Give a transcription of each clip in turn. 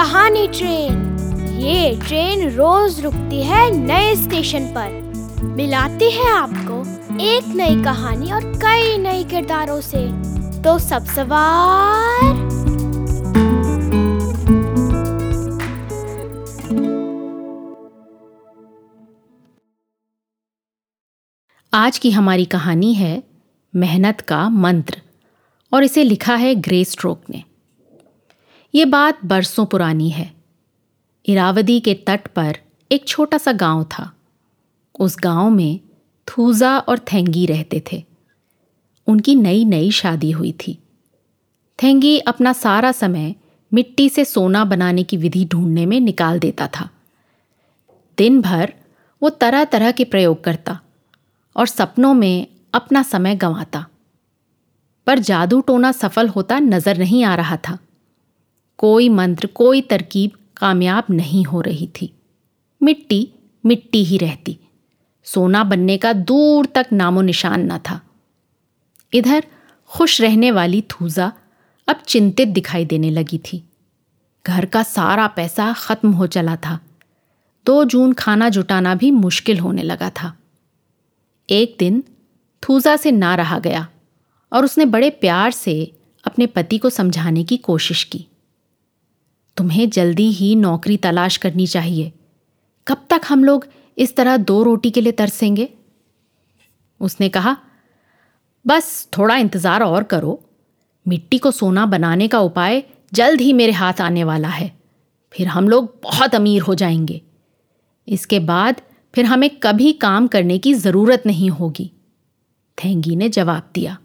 कहानी ट्रेन। ये ट्रेन रोज रुकती है नए स्टेशन पर। मिलाती है आपको एक नई कहानी और कई नए किरदारों से। तो सब सवार। आज की हमारी कहानी है मेहनत का मंत्र, और इसे लिखा है ग्रे स्ट्रोक ने। ये बात बरसों पुरानी है। इरावदी के तट पर एक छोटा सा गाँव था। उस गाँव में थूजा और थेंगी रहते थे। उनकी नई नई शादी हुई थी। थेंगी अपना सारा समय मिट्टी से सोना बनाने की विधि ढूँढने में निकाल देता था। दिन भर वो तरह तरह के प्रयोग करता और सपनों में अपना समय गंवाता। पर जादू टोना सफल होता नज़र नहीं आ रहा था। कोई मंत्र, कोई तरकीब कामयाब नहीं हो रही थी। मिट्टी मिट्टी ही रहती। सोना बनने का दूर तक नामो निशान न था। इधर खुश रहने वाली थूजा अब चिंतित दिखाई देने लगी थी। घर का सारा पैसा खत्म हो चला था। दो जून खाना जुटाना भी मुश्किल होने लगा था। एक दिन थूजा से ना रहा गया और उसने बड़े प्यार से अपने पति को समझाने की कोशिश की। तुम्हें जल्दी ही नौकरी तलाश करनी चाहिए। कब तक हम लोग इस तरह दो रोटी के लिए तरसेंगे? उसने कहा, बस थोड़ा इंतज़ार और करो। मिट्टी को सोना बनाने का उपाय जल्द ही मेरे हाथ आने वाला है। फिर हम लोग बहुत अमीर हो जाएँगे। इसके बाद फिर हमें कभी काम करने की ज़रूरत नहीं होगी। थेंगी ने जवाब दिया।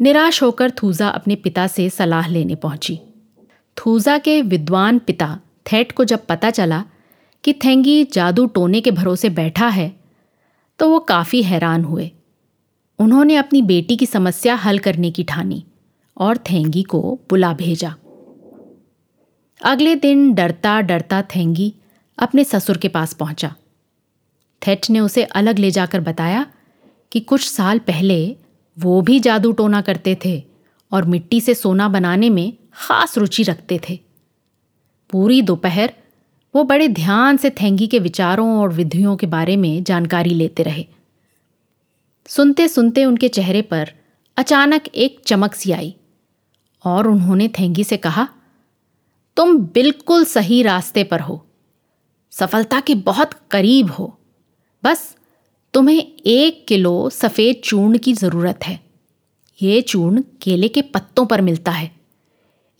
निराश होकर थूजा अपने पिता से सलाह लेने पहुँची। थूजा के विद्वान पिता थेट को जब पता चला कि थेंगी जादू टोने के भरोसे बैठा है तो वो काफ़ी हैरान हुए। उन्होंने अपनी बेटी की समस्या हल करने की ठानी और थेंगी को बुला भेजा। अगले दिन डरता डरता थेंगी अपने ससुर के पास पहुँचा। थेट ने उसे अलग ले जाकर बताया कि कुछ साल पहले वो भी जादू टोना करते थे और मिट्टी से सोना बनाने में खास रुचि रखते थे। पूरी दोपहर वो बड़े ध्यान से थेंगी के विचारों और विधियों के बारे में जानकारी लेते रहे। सुनते सुनते उनके चेहरे पर अचानक एक चमक सी आई और उन्होंने थेंगी से कहा, तुम बिल्कुल सही रास्ते पर हो। सफलता के बहुत करीब हो। बस तुम्हें एक किलो सफ़ेद चूर्ण की ज़रूरत है। ये चूर्ण केले के पत्तों पर मिलता है।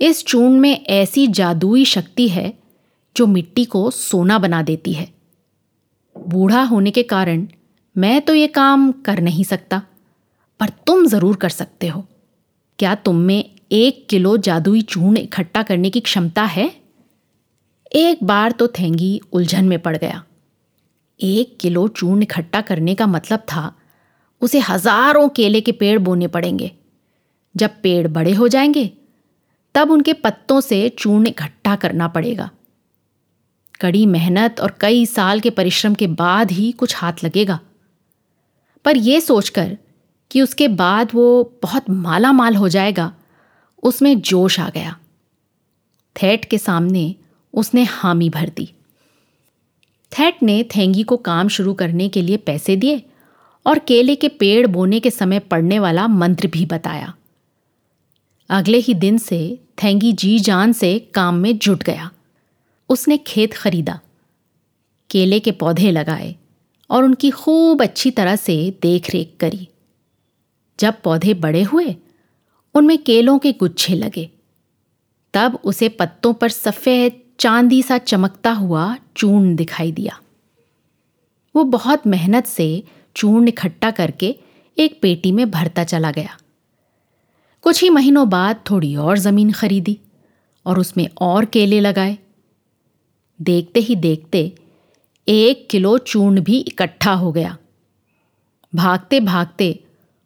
इस चूर्ण में ऐसी जादुई शक्ति है जो मिट्टी को सोना बना देती है। बूढ़ा होने के कारण मैं तो ये काम कर नहीं सकता, पर तुम ज़रूर कर सकते हो। क्या तुम में एक किलो जादुई चूर्ण इकट्ठा करने की क्षमता है? एक बार तो थेंगी उलझन में पड़ गया। एक किलो चूर्ण इकट्ठा करने का मतलब था, उसे हज़ारों केले के पेड़ बोने पड़ेंगे। जब पेड़ बड़े हो जाएँगे तब उनके पत्तों से चूर्ण इकट्ठा करना पड़ेगा। कड़ी मेहनत और कई साल के परिश्रम के बाद ही कुछ हाथ लगेगा। पर यह सोचकर कि उसके बाद वो बहुत माला माल हो जाएगा, उसमें जोश आ गया। थेट के सामने उसने हामी भर दी। थेट ने थेंगी को काम शुरू करने के लिए पैसे दिए और केले के पेड़ बोने के समय पड़ने वाला मंत्र भी बताया। अगले ही दिन से थैंगी जी जान से काम में जुट गया। उसने खेत खरीदा, केले के पौधे लगाए और उनकी खूब अच्छी तरह से देख रेख करी। जब पौधे बड़े हुए, उनमें केलों के गुच्छे लगे। तब उसे पत्तों पर सफ़ेद चांदी सा चमकता हुआ चूर्ण दिखाई दिया। वो बहुत मेहनत से चूर्ण इकट्ठा करके एक पेटी में भरता चला गया। कुछ ही महीनों बाद थोड़ी और ज़मीन खरीदी और उसमें और केले लगाए। देखते ही देखते एक किलो चूर्ण भी इकट्ठा हो गया। भागते भागते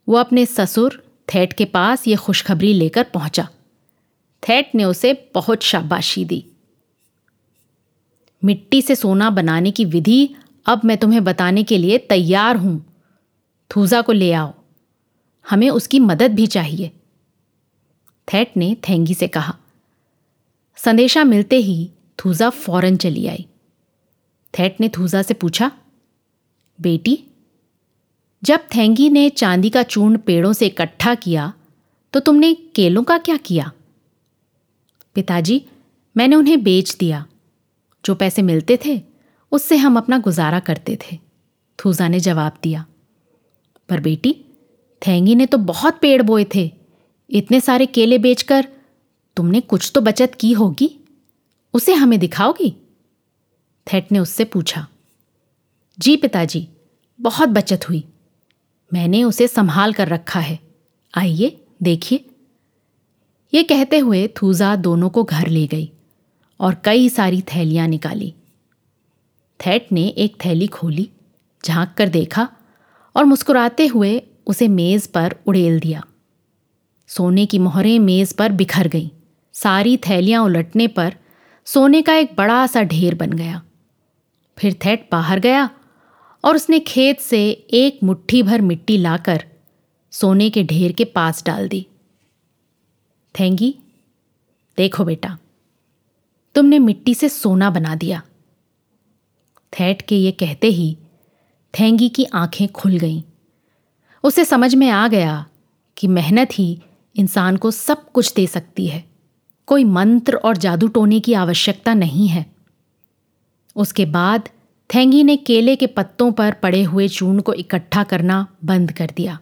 वो अपने ससुर थेट के पास ये खुशखबरी लेकर पहुँचा। थेट ने उसे बहुत शाबाशी दी। मिट्टी से सोना बनाने की विधि अब मैं तुम्हें बताने के लिए तैयार हूँ। थूजा को ले आओ। हमें उसकी मदद भी चाहिए। थेट ने थेंगी से कहा। संदेशा मिलते ही थूजा फ़ौरन चली आई। थैट ने थूजा से पूछा, बेटी, जब थैंगी ने चांदी का चूर्ण पेड़ों से इकट्ठा किया तो तुमने केलों का क्या किया? पिताजी, मैंने उन्हें बेच दिया। जो पैसे मिलते थे, उससे हम अपना गुजारा करते थे, थूजा ने जवाब दिया। पर बेटी, थैंगी ने तो बहुत पेड़ बोए थे। इतने सारे केले बेचकर तुमने कुछ तो बचत की होगी? उसे हमें दिखाओगी? थेट ने उससे पूछा। जी पिताजी, बहुत बचत हुई। मैंने उसे संभाल कर रखा है। आइए, देखिए। ये कहते हुए थूजा दोनों को घर ले गई और कई सारी थैलियाँ निकाली। थेट ने एक थैली खोली, झाँक कर देखा और मुस्कुराते हुए उसे मेज पर उड़ेल दिया। सोने की मोहरें मेज पर बिखर गईं। सारी थैलियाँ उलटने पर सोने का एक बड़ा सा ढेर बन गया। फिर थेट बाहर गया और उसने खेत से एक मुट्ठी भर मिट्टी लाकर सोने के ढेर के पास डाल दी। थैंगी, देखो बेटा, तुमने मिट्टी से सोना बना दिया। थैट के ये कहते ही थैंगी की आँखें खुल गईं। उसे समझ में आ गया कि मेहनत ही इंसान को सब कुछ दे सकती है। कोई मंत्र और जादू टोने की आवश्यकता नहीं है। उसके बाद थैंगी ने केले के पत्तों पर पड़े हुए चून को इकट्ठा करना बंद कर दिया।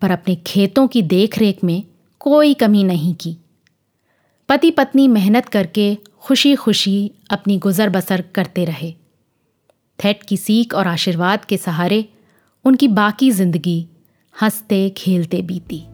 पर अपने खेतों की देखरेख में कोई कमी नहीं की। पति पत्नी मेहनत करके खुशी खुशी अपनी गुजर बसर करते रहे। थेट की सीख और आशीर्वाद के सहारे उनकी बाकी ज़िंदगी हँसते खेलते बीती।